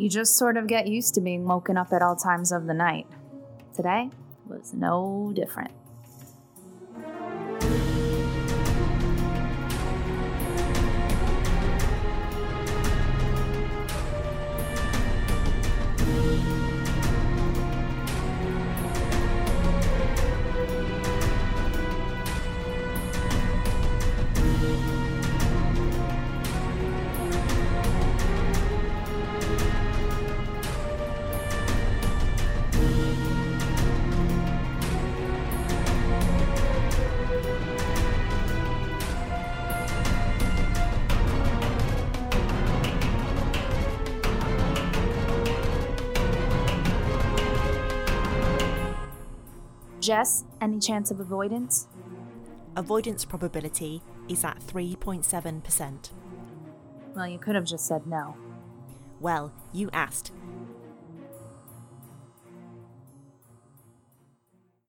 You just sort of get used to being woken up at all times of the night. Today was no different. Jess, any chance of avoidance? Avoidance probability is at 3.7%. Well, you could have just said no. Well, you asked,